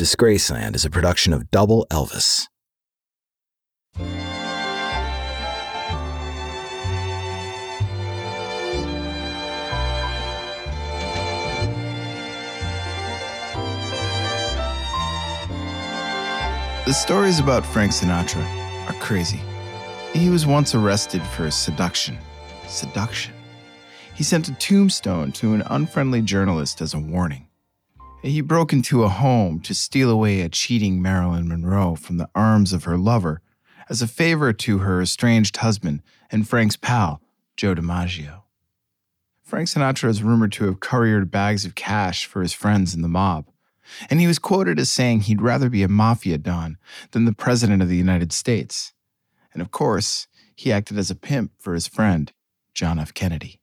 Disgraceland is a production of Double Elvis. The stories about Frank Sinatra are crazy. He was once arrested for seduction. Seduction. He sent a tombstone to an unfriendly journalist as a warning. He broke into a home to steal away a cheating Marilyn Monroe from the arms of her lover as a favor to her estranged husband and Frank's pal, Joe DiMaggio. Frank Sinatra is rumored to have couriered bags of cash for his friends in the mob, and he was quoted as saying he'd rather be a mafia don than the President of the United States. And of course, he acted as a pimp for his friend, John F. Kennedy.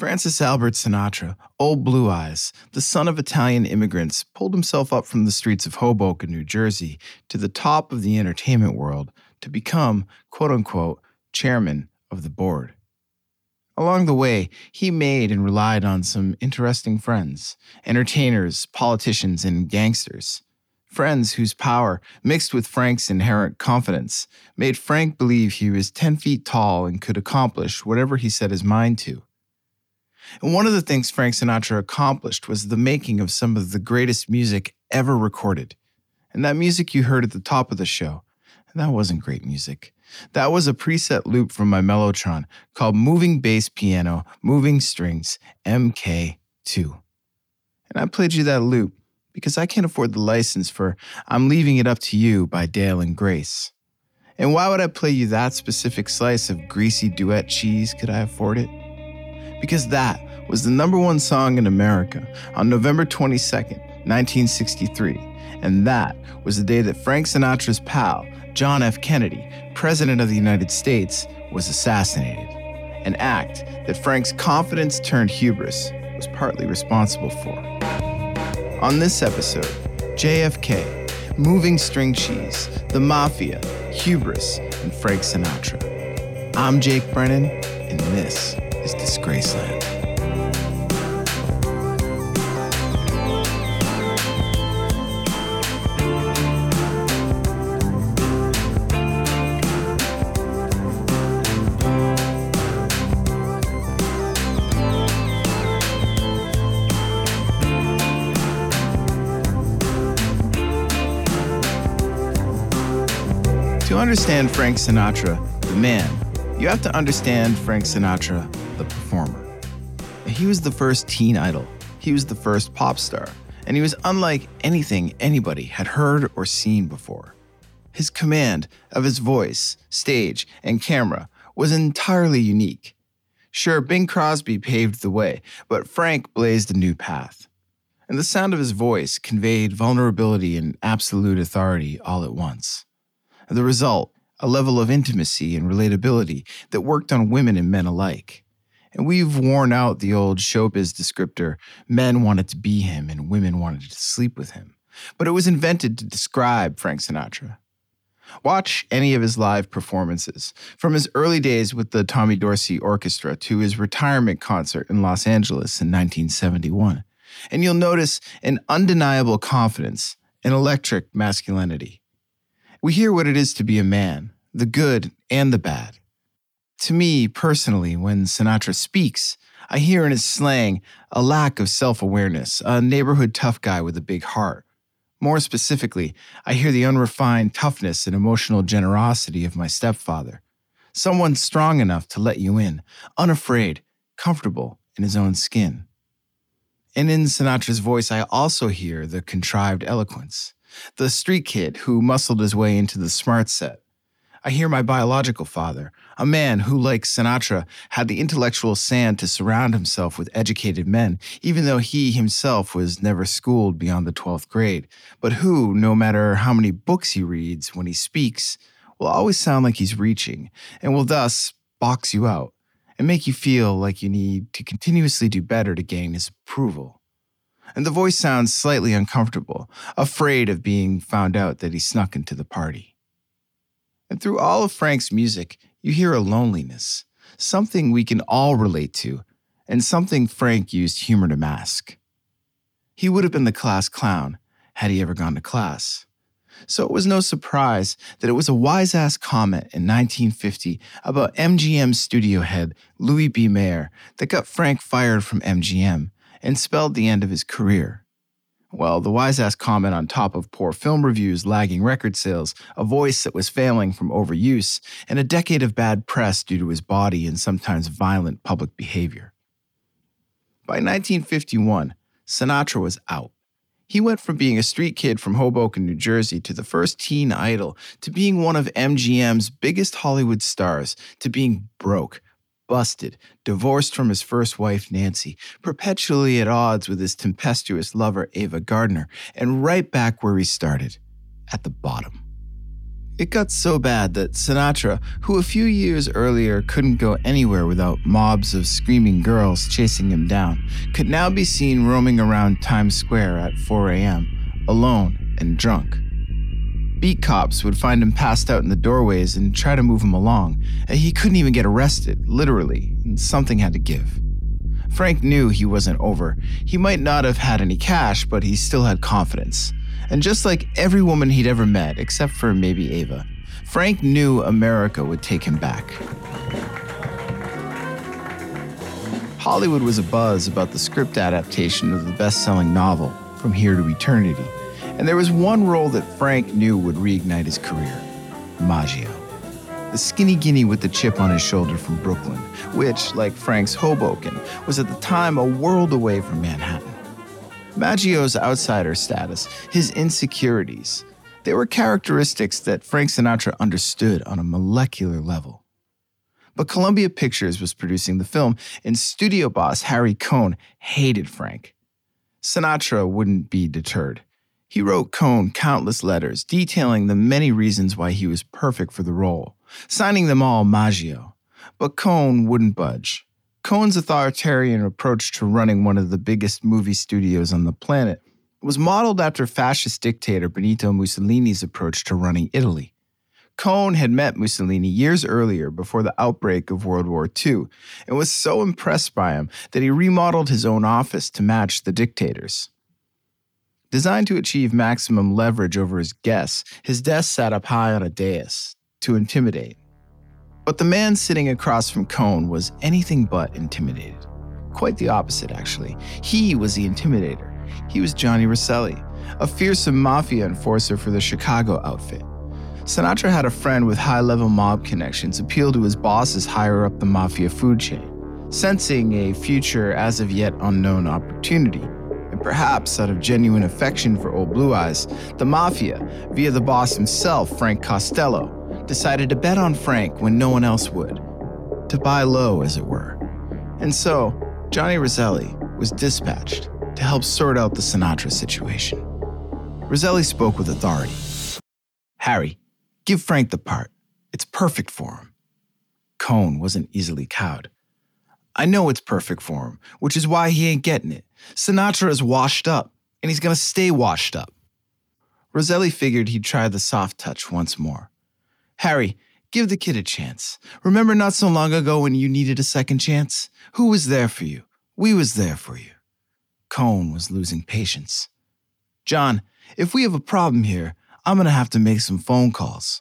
Francis Albert Sinatra, Old Blue Eyes, the son of Italian immigrants, pulled himself up from the streets of Hoboken, New Jersey, to the top of the entertainment world to become, quote unquote, chairman of the board. Along the way, he made and relied on some interesting friends entertainers, politicians, and gangsters. Friends whose power, mixed with Frank's inherent confidence, made Frank believe he was 10 feet tall and could accomplish whatever he set his mind to. And one of the things Frank Sinatra accomplished was the making of some of the greatest music ever recorded. And that music you heard at the top of the show, that wasn't great music. That was a preset loop from my Mellotron called Moving Bass Piano, Moving Strings, MK2. And I played you that loop because I can't afford the license for I'm Leaving It Up to You by Dale and Grace. And why would I play you that specific slice of greasy duet cheese? Could I afford it? Because that was the number one song in America on November 22nd, 1963. And that was the day that Frank Sinatra's pal, John F. Kennedy, President of the United States, was assassinated. An act that Frank's confidence turned hubris was partly responsible for. On this episode, JFK, Moving String Cheese, The Mafia, Hubris, and Frank Sinatra. I'm Jake Brennan, and this is Disgraceland. To understand Frank Sinatra, the man, you have to understand Frank Sinatra. He was the first teen idol, he was the first pop star, and he was unlike anything anybody had heard or seen before. His command of his voice, stage, and camera was entirely unique. Sure, Bing Crosby paved the way, but Frank blazed a new path. And the sound of his voice conveyed vulnerability and absolute authority all at once. The result, a level of intimacy and relatability that worked on women and men alike. And we've worn out the old showbiz descriptor men wanted to be him and women wanted to sleep with him. But it was invented to describe Frank Sinatra. Watch any of his live performances, from his early days with the Tommy Dorsey Orchestra to his retirement concert in Los Angeles in 1971, and you'll notice an undeniable confidence, an electric masculinity. We hear what it is to be a man, the good and the bad. To me, personally, when Sinatra speaks, I hear in his slang a lack of self awareness, a neighborhood tough guy with a big heart. More specifically, I hear the unrefined toughness and emotional generosity of my stepfather. Someone strong enough to let you in, unafraid, comfortable in his own skin. And in Sinatra's voice, I also hear the contrived eloquence. The street kid who muscled his way into the smart set, I hear my biological father, a man who, like Sinatra, had the intellectual sand to surround himself with educated men, even though he himself was never schooled beyond the 12th grade, but who, no matter how many books he reads when he speaks, will always sound like he's reaching, and will thus box you out and make you feel like you need to continuously do better to gain his approval. And the voice sounds slightly uncomfortable, afraid of being found out that he snuck into the party. And through all of Frank's music, you hear a loneliness, something we can all relate to, and something Frank used humor to mask. He would have been the class clown had he ever gone to class. So it was no surprise that it was a wise ass comment in 1950 about MGM studio head Louis B. Mayer that got Frank fired from MGM and spelled the end of his career. Well, the wise ass comment on top of poor film reviews, lagging record sales, a voice that was failing from overuse, and a decade of bad press due to his body and sometimes violent public behavior. By 1951, Sinatra was out. He went from being a street kid from Hoboken, New Jersey, to the first teen idol, to being one of MGM's biggest Hollywood stars, to being broke, busted, divorced from his first wife, Nancy, perpetually at odds with his tempestuous lover, Ava Gardner, and right back where he started, at the bottom. It got so bad that Sinatra, who a few years earlier couldn't go anywhere without mobs of screaming girls chasing him down, could now be seen roaming around Times Square at 4 a.m., alone and drunk. Beat cops would find him passed out in the doorways and try to move him along. Uh, he couldn't even get arrested, literally, and something had to give. Frank knew he wasn't over. He might not have had any cash, but he still had confidence. And just like every woman he'd ever met, except for maybe Ava, Frank knew America would take him back. Hollywood was abuzz about the script adaptation of the best selling novel, From Here to Eternity and there was one role that Frank knew would reignite his career Maggio. The skinny guinea with the chip on his shoulder from Brooklyn, which, like Frank's Hoboken, was at the time a world away from Manhattan. Maggio's outsider status, his insecurities, they were characteristics that Frank Sinatra understood on a molecular level. But Columbia Pictures was producing the film, and studio boss Harry Cohn hated Frank. Sinatra wouldn't be deterred. He wrote Cohn countless letters detailing the many reasons why he was perfect for the role, signing them all Maggio. But Cohn wouldn't budge. Cohn's authoritarian approach to running one of the biggest movie studios on the planet was modeled after fascist dictator Benito Mussolini's approach to running Italy. Cohn had met Mussolini years earlier before the outbreak of World War II and was so impressed by him that he remodeled his own office to match the dictator's. Designed to achieve maximum leverage over his guests, his desk sat up high on a dais to intimidate. But the man sitting across from Cohn was anything but intimidated. Quite the opposite, actually. He was the intimidator. He was Johnny Rosselli, a fearsome mafia enforcer for the Chicago outfit. Sinatra had a friend with high level mob connections appeal to his bosses higher up the mafia food chain. Sensing a future as of yet unknown opportunity, perhaps out of genuine affection for Old Blue Eyes, the Mafia, via the boss himself, Frank Costello, decided to bet on Frank when no one else would. To buy low, as it were. And so, Johnny Roselli was dispatched to help sort out the Sinatra situation. Roselli spoke with authority. Harry, give Frank the part. It's perfect for him. Cohn wasn't easily cowed. I know it's perfect for him, which is why he ain't getting it. Sinatra is washed up, and he's gonna stay washed up. Roselli figured he'd try the soft touch once more. Harry, give the kid a chance. Remember not so long ago when you needed a second chance? Who was there for you? We was there for you. Cohn was losing patience. John, if we have a problem here, I'm gonna have to make some phone calls.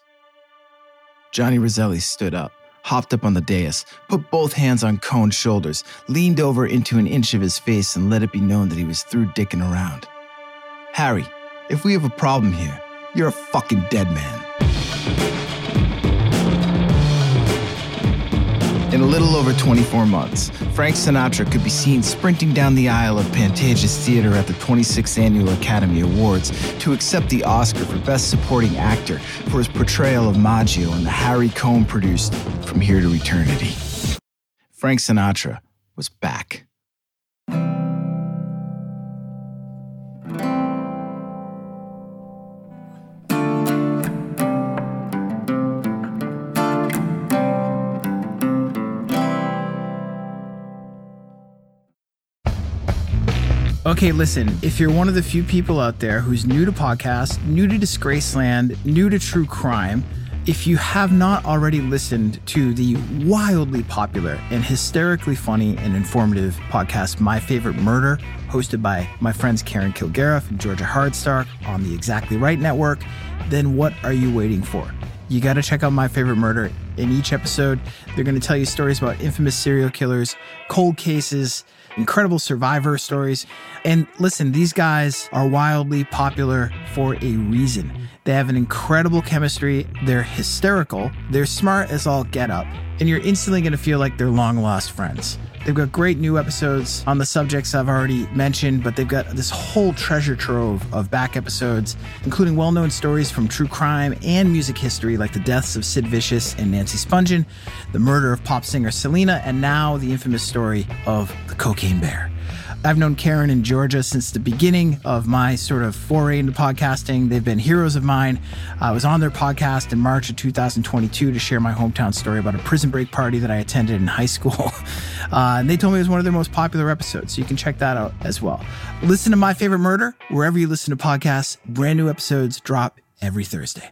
Johnny Roselli stood up hopped up on the dais, put both hands on Cohn's shoulders, leaned over into an inch of his face, and let it be known that he was through dicking around. Harry, if we have a problem here, you're a fucking dead man. In a little over 24 months, Frank Sinatra could be seen sprinting down the aisle of Pantages Theater at the 26th Annual Academy Awards to accept the Oscar for Best Supporting Actor for his portrayal of Maggio in the Harry Cohn produced From Here to Eternity. Frank Sinatra was back. Okay, listen, if you're one of the few people out there who's new to podcasts, new to Disgraceland, new to true crime, if you have not already listened to the wildly popular and hysterically funny and informative podcast, My Favorite Murder, hosted by my friends Karen Kilgariff and Georgia Hardstark on the Exactly Right Network, then what are you waiting for? You got to check out My Favorite Murder. In each episode, they're going to tell you stories about infamous serial killers, cold cases, incredible survivor stories. And listen, these guys are wildly popular for a reason. They have an incredible chemistry, they're hysterical, they're smart as all get up, and you're instantly going to feel like they're long lost friends. They've got great new episodes on the subjects I've already mentioned, but they've got this whole treasure trove of back episodes, including well known stories from true crime and music history, like the deaths of Sid Vicious and Nancy Spungen, the murder of pop singer Selena, and now the infamous story of the Cocaine Bear. I've known Karen and Georgia since the beginning of my sort of foray into podcasting. They've been heroes of mine. I was on their podcast in March of 2022 to share my hometown story about a prison break party that I attended in high school. Uh, and they told me it was one of their most popular episodes, so you can check that out as well. Listen to My Favorite Murder wherever you listen to podcasts. Brand new episodes drop every Thursday.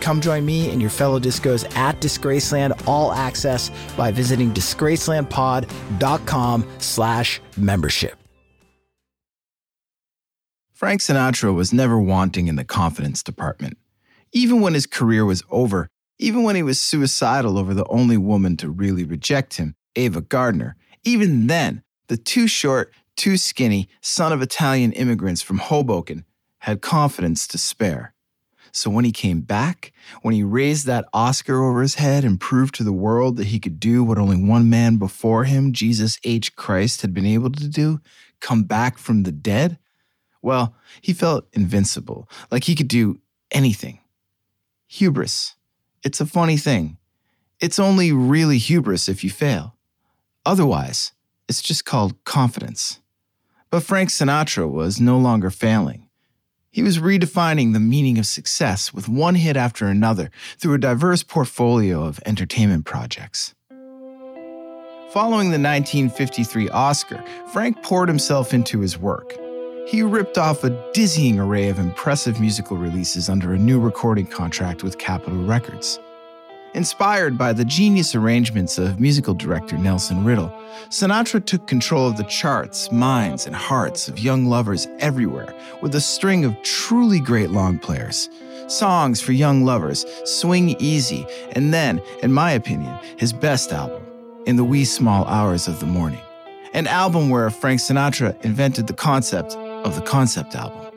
Come join me and your fellow discos at Disgraceland All Access by visiting disgracelandpod.com slash membership. Frank Sinatra was never wanting in the confidence department. Even when his career was over, even when he was suicidal over the only woman to really reject him, Ava Gardner, even then, the too short, too skinny son of Italian immigrants from Hoboken had confidence to spare. So when he came back, when he raised that Oscar over his head and proved to the world that he could do what only one man before him, Jesus H. Christ, had been able to do come back from the dead, well, he felt invincible, like he could do anything. Hubris. It's a funny thing. It's only really hubris if you fail. Otherwise, it's just called confidence. But Frank Sinatra was no longer failing. He was redefining the meaning of success with one hit after another through a diverse portfolio of entertainment projects. Following the 1953 Oscar, Frank poured himself into his work. He ripped off a dizzying array of impressive musical releases under a new recording contract with Capitol Records. Inspired by the genius arrangements of musical director Nelson Riddle, Sinatra took control of the charts, minds, and hearts of young lovers everywhere with a string of truly great long players. Songs for Young Lovers, Swing Easy, and then, in my opinion, his best album, in the wee small hours of the morning. An album where Frank Sinatra invented the concept of the concept album.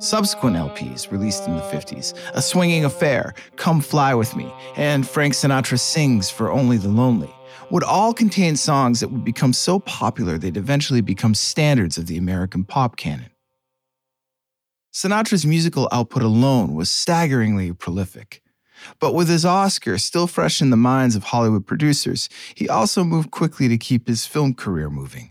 Subsequent LPs released in the 50s A Swinging Affair, Come Fly With Me, and Frank Sinatra Sings for Only the Lonely would all contain songs that would become so popular they'd eventually become standards of the American pop canon. Sinatra's musical output alone was staggeringly prolific. But with his Oscar still fresh in the minds of Hollywood producers, he also moved quickly to keep his film career moving.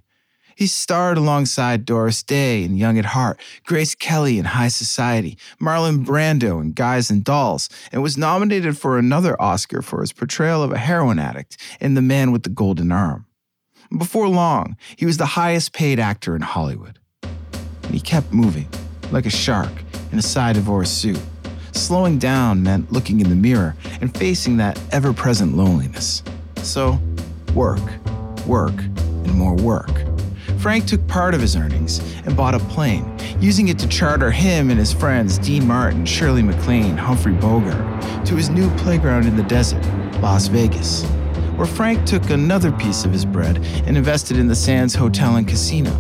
He starred alongside Doris Day in Young at Heart, Grace Kelly in High Society, Marlon Brando in Guys and Dolls, and was nominated for another Oscar for his portrayal of a heroin addict in The Man with the Golden Arm. Before long, he was the highest paid actor in Hollywood. And he kept moving, like a shark in a side divorce suit. Slowing down meant looking in the mirror and facing that ever present loneliness. So, work, work, and more work. Frank took part of his earnings and bought a plane, using it to charter him and his friends Dean Martin, Shirley MacLaine, Humphrey Bogart to his new playground in the desert, Las Vegas, where Frank took another piece of his bread and invested in the Sands Hotel and Casino,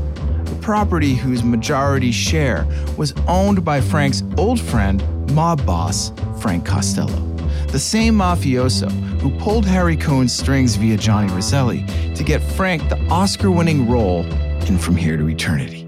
a property whose majority share was owned by Frank's old friend, mob boss Frank Costello the same mafioso who pulled Harry Cohn's strings via Johnny Roselli to get Frank the Oscar winning role From Here to Eternity.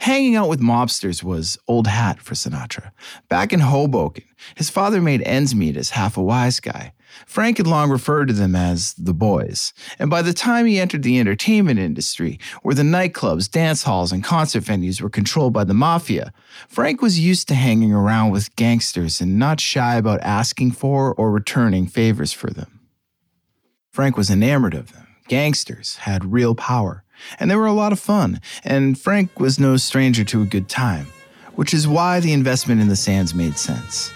Hanging out with mobsters was old hat for Sinatra. Back in Hoboken, his father made ends meet as half a wise guy. Frank had long referred to them as the boys, and by the time he entered the entertainment industry, where the nightclubs, dance halls, and concert venues were controlled by the mafia, Frank was used to hanging around with gangsters and not shy about asking for or returning favors for them. Frank was enamored of them. Gangsters had real power and they were a lot of fun, and Frank was no stranger to a good time, which is why the investment in the Sands made sense.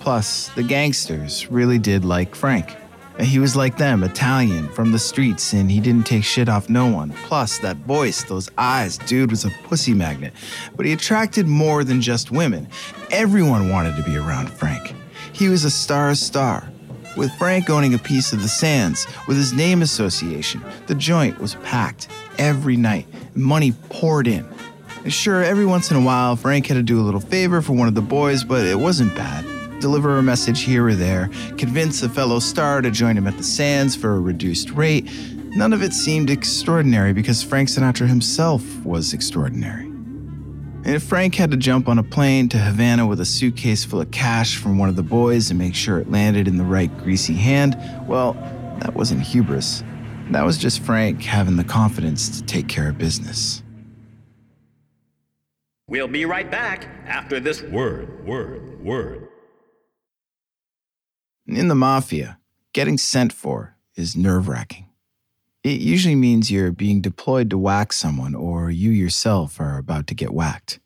Plus, the gangsters really did like Frank. He was like them, Italian, from the streets, and he didn't take shit off no one. Plus, that voice, those eyes, dude was a pussy magnet. But he attracted more than just women. Everyone wanted to be around Frank. He was a star star's star. With Frank owning a piece of the Sands, with his name association, the joint was packed every night. Money poured in. And sure, every once in a while, Frank had to do a little favor for one of the boys, but it wasn't bad. Deliver a message here or there, convince a fellow star to join him at the Sands for a reduced rate. None of it seemed extraordinary because Frank Sinatra himself was extraordinary. And if Frank had to jump on a plane to Havana with a suitcase full of cash from one of the boys and make sure it landed in the right greasy hand, well, that wasn't hubris. That was just Frank having the confidence to take care of business. We'll be right back after this word, word, word. In the mafia, getting sent for is nerve wracking. It usually means you're being deployed to whack someone or you yourself are about to get whacked.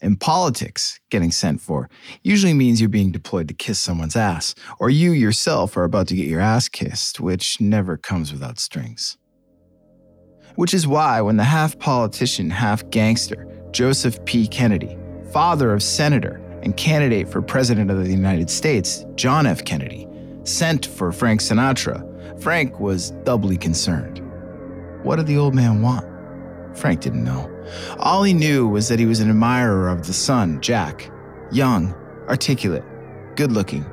In politics, getting sent for usually means you're being deployed to kiss someone's ass, or you yourself are about to get your ass kissed, which never comes without strings. Which is why, when the half politician, half gangster, Joseph P. Kennedy, father of Senator and candidate for President of the United States, John F. Kennedy, sent for Frank Sinatra, Frank was doubly concerned. What did the old man want? Frank didn't know. All he knew was that he was an admirer of the son, Jack. Young, articulate, good looking,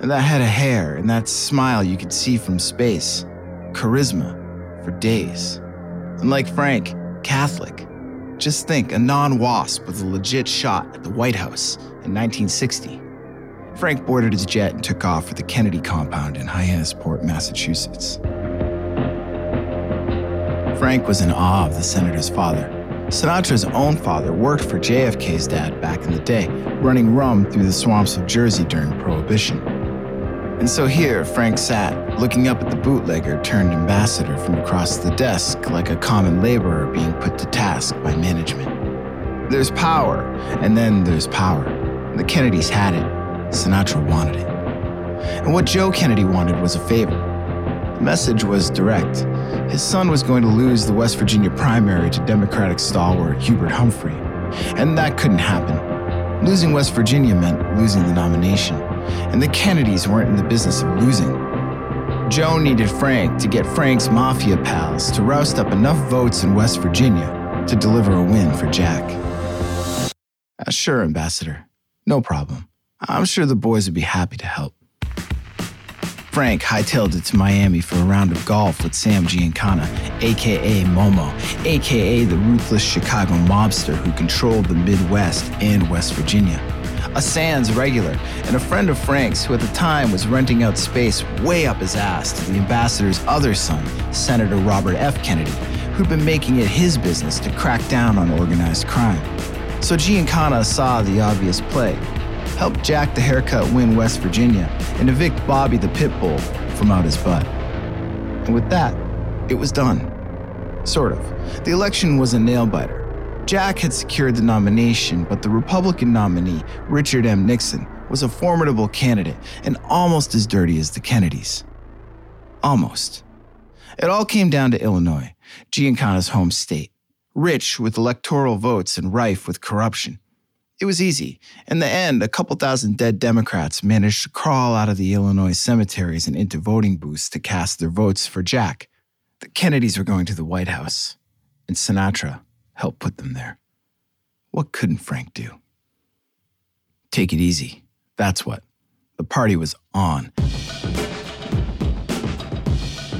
and that head of hair and that smile you could see from space. Charisma for days. And like Frank, Catholic. Just think a non wasp with a legit shot at the White House in 1960. Frank boarded his jet and took off for the Kennedy compound in Hyannisport, Massachusetts. Frank was in awe of the senator's father. Sinatra's own father worked for JFK's dad back in the day, running rum through the swamps of Jersey during Prohibition. And so here, Frank sat, looking up at the bootlegger turned ambassador from across the desk like a common laborer being put to task by management. There's power, and then there's power. The Kennedys had it. Sinatra wanted it. And what Joe Kennedy wanted was a favor The message was direct. His son was going to lose the West Virginia primary to Democratic stalwart Hubert Humphrey, and that couldn't happen. Losing West Virginia meant losing the nomination, and the Kennedys weren't in the business of losing. Joe needed Frank to get Frank's mafia pals to roust up enough votes in West Virginia to deliver a win for Jack. Uh, sure, Ambassador. No problem. I'm sure the boys would be happy to help. Frank hightailed it to Miami for a round of golf with Sam Giancana, aka Momo, aka the ruthless Chicago mobster who controlled the Midwest and West Virginia. A Sands regular and a friend of Frank's who at the time was renting out space way up his ass to the ambassador's other son, Senator Robert F. Kennedy, who'd been making it his business to crack down on organized crime. So Giancana saw the obvious play help Jack the haircut win West Virginia, and evict Bobby the pit bull from out his butt. And with that, it was done. Sort of. The election was a nail biter. Jack had secured the nomination, but the Republican nominee, Richard M. Nixon, was a formidable candidate and almost as dirty as the Kennedys. Almost. It all came down to Illinois, Giancana's home state, rich with electoral votes and rife with corruption. It was easy. In the end, a couple thousand dead Democrats managed to crawl out of the Illinois cemeteries and into voting booths to cast their votes for Jack. The Kennedys were going to the White House, and Sinatra helped put them there. What couldn't Frank do? Take it easy. That's what. The party was on.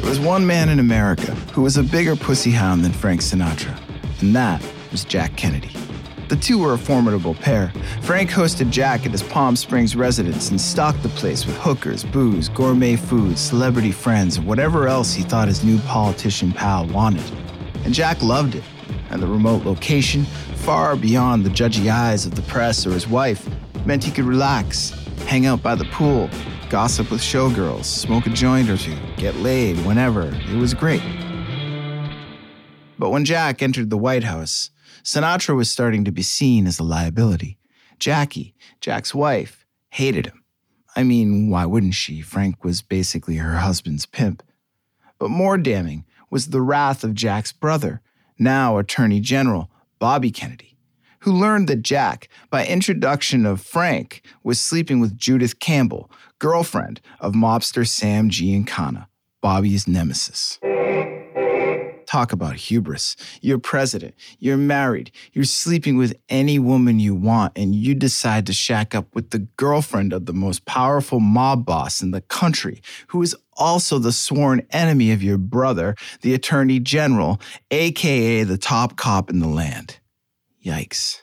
There was one man in America who was a bigger pussy hound than Frank Sinatra, and that was Jack Kennedy. The two were a formidable pair. Frank hosted Jack at his Palm Springs residence and stocked the place with hookers, booze, gourmet food, celebrity friends, and whatever else he thought his new politician pal wanted. And Jack loved it. And the remote location, far beyond the judgy eyes of the press or his wife, meant he could relax, hang out by the pool, gossip with showgirls, smoke a joint or two, get laid whenever. It was great. But when Jack entered the White House, Sinatra was starting to be seen as a liability. Jackie, Jack's wife, hated him. I mean, why wouldn't she? Frank was basically her husband's pimp. But more damning was the wrath of Jack's brother, now Attorney General Bobby Kennedy, who learned that Jack, by introduction of Frank, was sleeping with Judith Campbell, girlfriend of mobster Sam Giancana, Bobby's nemesis. Talk about hubris. You're president, you're married, you're sleeping with any woman you want, and you decide to shack up with the girlfriend of the most powerful mob boss in the country, who is also the sworn enemy of your brother, the attorney general, aka the top cop in the land. Yikes.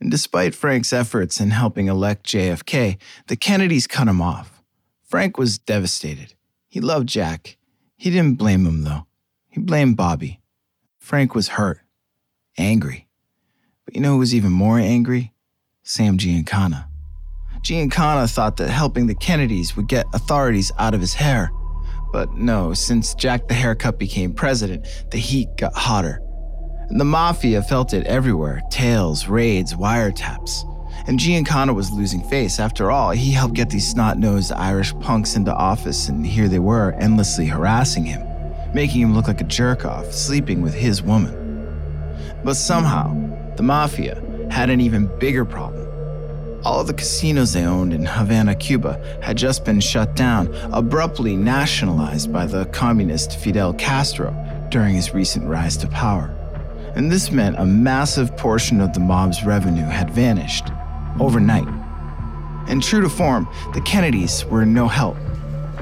And despite Frank's efforts in helping elect JFK, the Kennedys cut him off. Frank was devastated. He loved Jack. He didn't blame him, though. He blamed Bobby. Frank was hurt, angry. But you know who was even more angry? Sam Giancana. Giancana thought that helping the Kennedys would get authorities out of his hair. But no, since Jack the Haircut became president, the heat got hotter. And the mafia felt it everywhere tails, raids, wiretaps. And Giancana was losing face. After all, he helped get these snot nosed Irish punks into office, and here they were, endlessly harassing him making him look like a jerk off, sleeping with his woman. But somehow, the mafia had an even bigger problem. All of the casinos they owned in Havana, Cuba had just been shut down, abruptly nationalized by the communist Fidel Castro during his recent rise to power. And this meant a massive portion of the mob's revenue had vanished overnight. And true to form, the Kennedys were no help.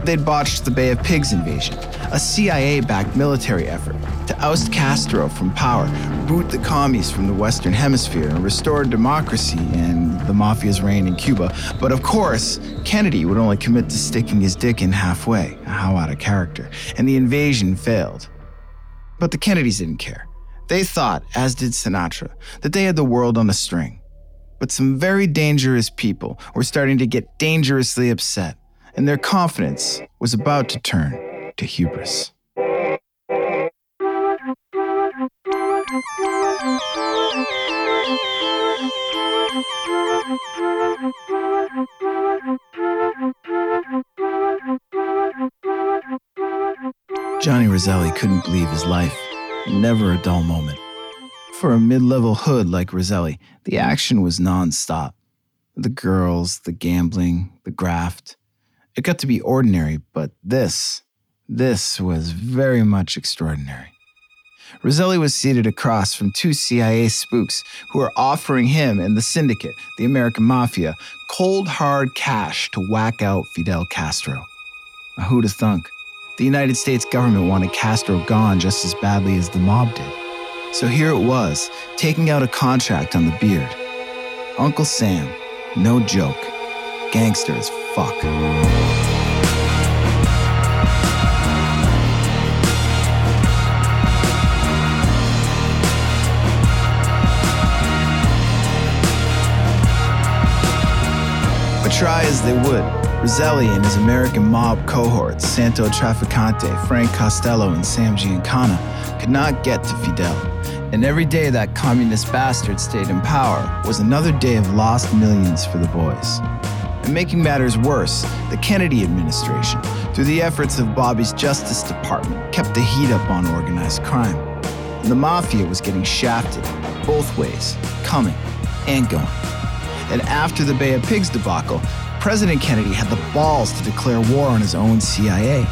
They'd botched the Bay of Pigs invasion, a CIA backed military effort to oust Castro from power, boot the commies from the Western Hemisphere, and restore democracy and the mafia's reign in Cuba. But of course, Kennedy would only commit to sticking his dick in halfway, how out of character, and the invasion failed. But the Kennedys didn't care. They thought, as did Sinatra, that they had the world on a string. But some very dangerous people were starting to get dangerously upset and their confidence was about to turn to hubris. Johnny Roselli couldn't believe his life. Never a dull moment. For a mid level hood like Roselli, the action was non stop. The girls, the gambling, the graft, It got to be ordinary, but this, this was very much extraordinary. Roselli was seated across from two CIA spooks who were offering him and the syndicate, the American Mafia, cold hard cash to whack out Fidel Castro. Who'd have thunk? The United States government wanted Castro gone just as badly as the mob did. So here it was, taking out a contract on the beard. Uncle Sam, no joke, gangster as fuck. Try as they would, Roselli and his American mob cohorts, Santo Trafficante, Frank Costello, and Sam Giancana, could not get to Fidel. And every day that communist bastard stayed in power was another day of lost millions for the boys. And making matters worse, the Kennedy administration, through the efforts of Bobby's Justice Department, kept the heat up on organized crime. And the mafia was getting shafted, both ways, coming and going. And after the Bay of Pigs debacle, President Kennedy had the balls to declare war on his own CIA.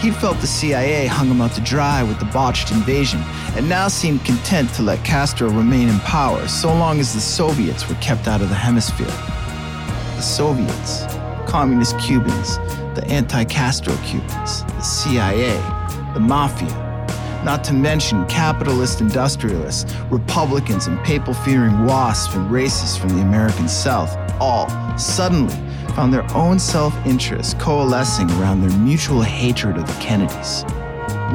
He'd felt the CIA hung him out to dry with the botched invasion, and now seemed content to let Castro remain in power so long as the Soviets were kept out of the hemisphere. The Soviets, communist Cubans, the anti Castro Cubans, the CIA, the Mafia, not to mention capitalist industrialists, Republicans, and papal fearing wasps and racists from the American South, all suddenly found their own self interest coalescing around their mutual hatred of the Kennedys.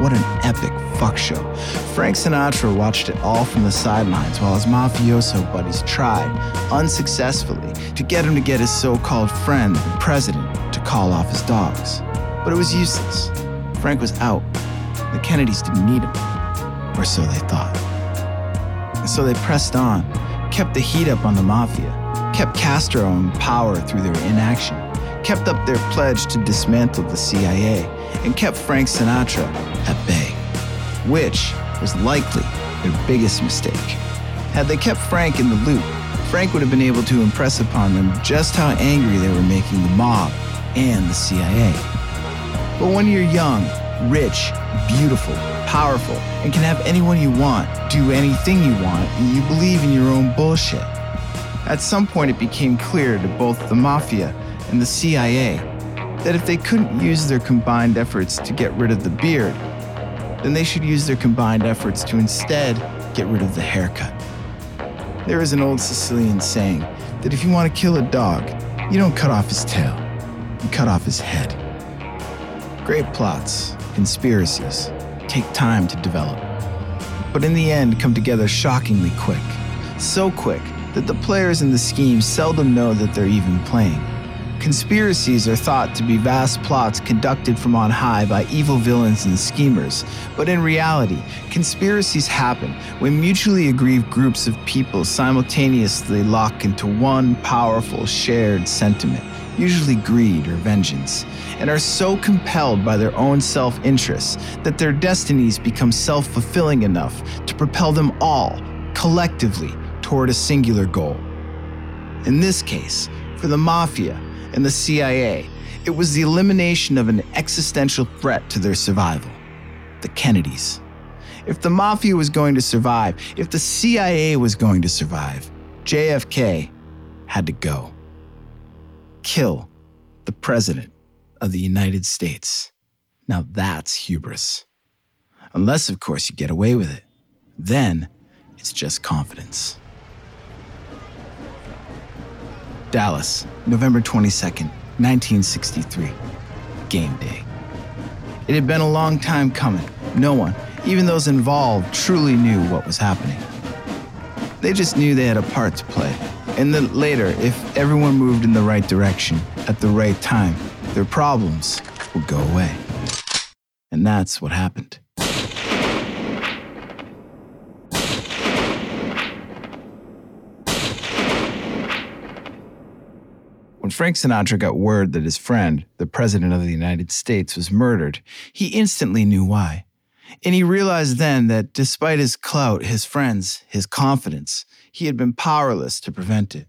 What an epic fuck show. Frank Sinatra watched it all from the sidelines while his mafioso buddies tried, unsuccessfully, to get him to get his so called friend, the president, to call off his dogs. But it was useless. Frank was out. The Kennedys didn't need him, or so they thought. And so they pressed on, kept the heat up on the mafia, kept Castro in power through their inaction, kept up their pledge to dismantle the CIA, and kept Frank Sinatra at bay, which was likely their biggest mistake. Had they kept Frank in the loop, Frank would have been able to impress upon them just how angry they were making the mob and the CIA. But when you're young, rich, beautiful, powerful, and can have anyone you want, do anything you want, and you believe in your own bullshit. At some point, it became clear to both the mafia and the CIA that if they couldn't use their combined efforts to get rid of the beard, then they should use their combined efforts to instead get rid of the haircut. There is an old Sicilian saying that if you want to kill a dog, you don't cut off his tail, you cut off his head. Great plots, conspiracies, take time to develop, but in the end come together shockingly quick. So quick that the players in the scheme seldom know that they're even playing. Conspiracies are thought to be vast plots conducted from on high by evil villains and schemers, but in reality, conspiracies happen when mutually aggrieved groups of people simultaneously lock into one powerful shared sentiment, usually greed or vengeance, and are so compelled by their own self interests that their destinies become self fulfilling enough to propel them all, collectively, toward a singular goal. In this case, for the mafia, and the CIA, it was the elimination of an existential threat to their survival the Kennedys. If the Mafia was going to survive, if the CIA was going to survive, JFK had to go. Kill the President of the United States. Now that's hubris. Unless, of course, you get away with it. Then it's just confidence. Dallas, November 22nd, 1963. Game day. It had been a long time coming. No one, even those involved, truly knew what was happening. They just knew they had a part to play, and that later, if everyone moved in the right direction at the right time, their problems would go away. And that's what happened. When Frank Sinatra got word that his friend, the President of the United States, was murdered, he instantly knew why. And he realized then that despite his clout, his friends, his confidence, he had been powerless to prevent it.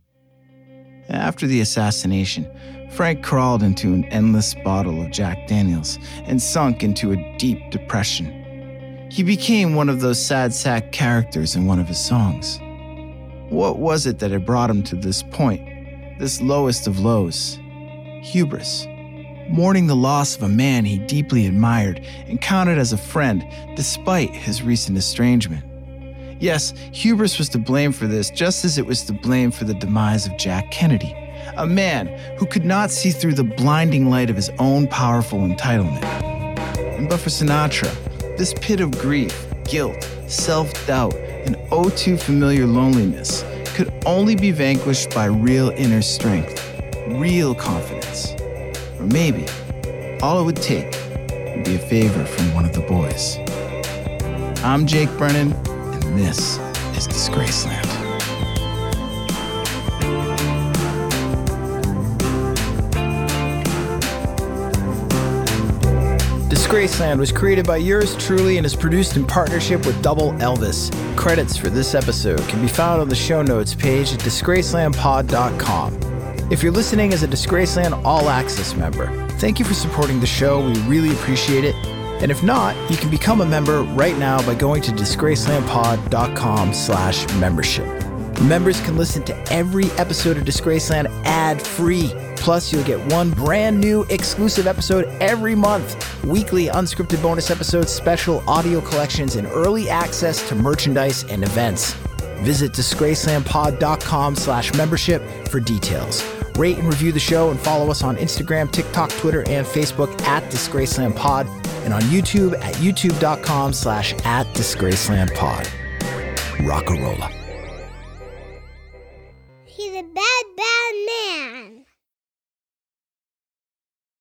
After the assassination, Frank crawled into an endless bottle of Jack Daniels and sunk into a deep depression. He became one of those sad sack characters in one of his songs. What was it that had brought him to this point, this lowest of lows? Hubris. Mourning the loss of a man he deeply admired and counted as a friend despite his recent estrangement. Yes, hubris was to blame for this, just as it was to blame for the demise of Jack Kennedy, a man who could not see through the blinding light of his own powerful entitlement. And but for Sinatra, this pit of grief, guilt, self doubt, and oh too familiar loneliness could only be vanquished by real inner strength, real confidence. Maybe all it would take would be a favor from one of the boys. I'm Jake Brennan and this is Disgraceland. Disgraceland was created by yours truly and is produced in partnership with Double Elvis. Credits for this episode can be found on the show notes page at disgracelandpod.com. If you're listening as a Disgraceland All Access member, thank you for supporting the show. We really appreciate it. And if not, you can become a member right now by going to disgracelandpod.com slash membership. Members can listen to every episode of Disgraceland ad-free. Plus, you'll get one brand new exclusive episode every month. Weekly unscripted bonus episodes, special audio collections, and early access to merchandise and events. Visit disgracelandpod.com slash membership for details. Rate and review the show and follow us on Instagram, TikTok, Twitter, and Facebook at Disgraceland Pod and on YouTube at youtube.com slash at Disgraceland Pod. Rockarola. He's a bad, bad man.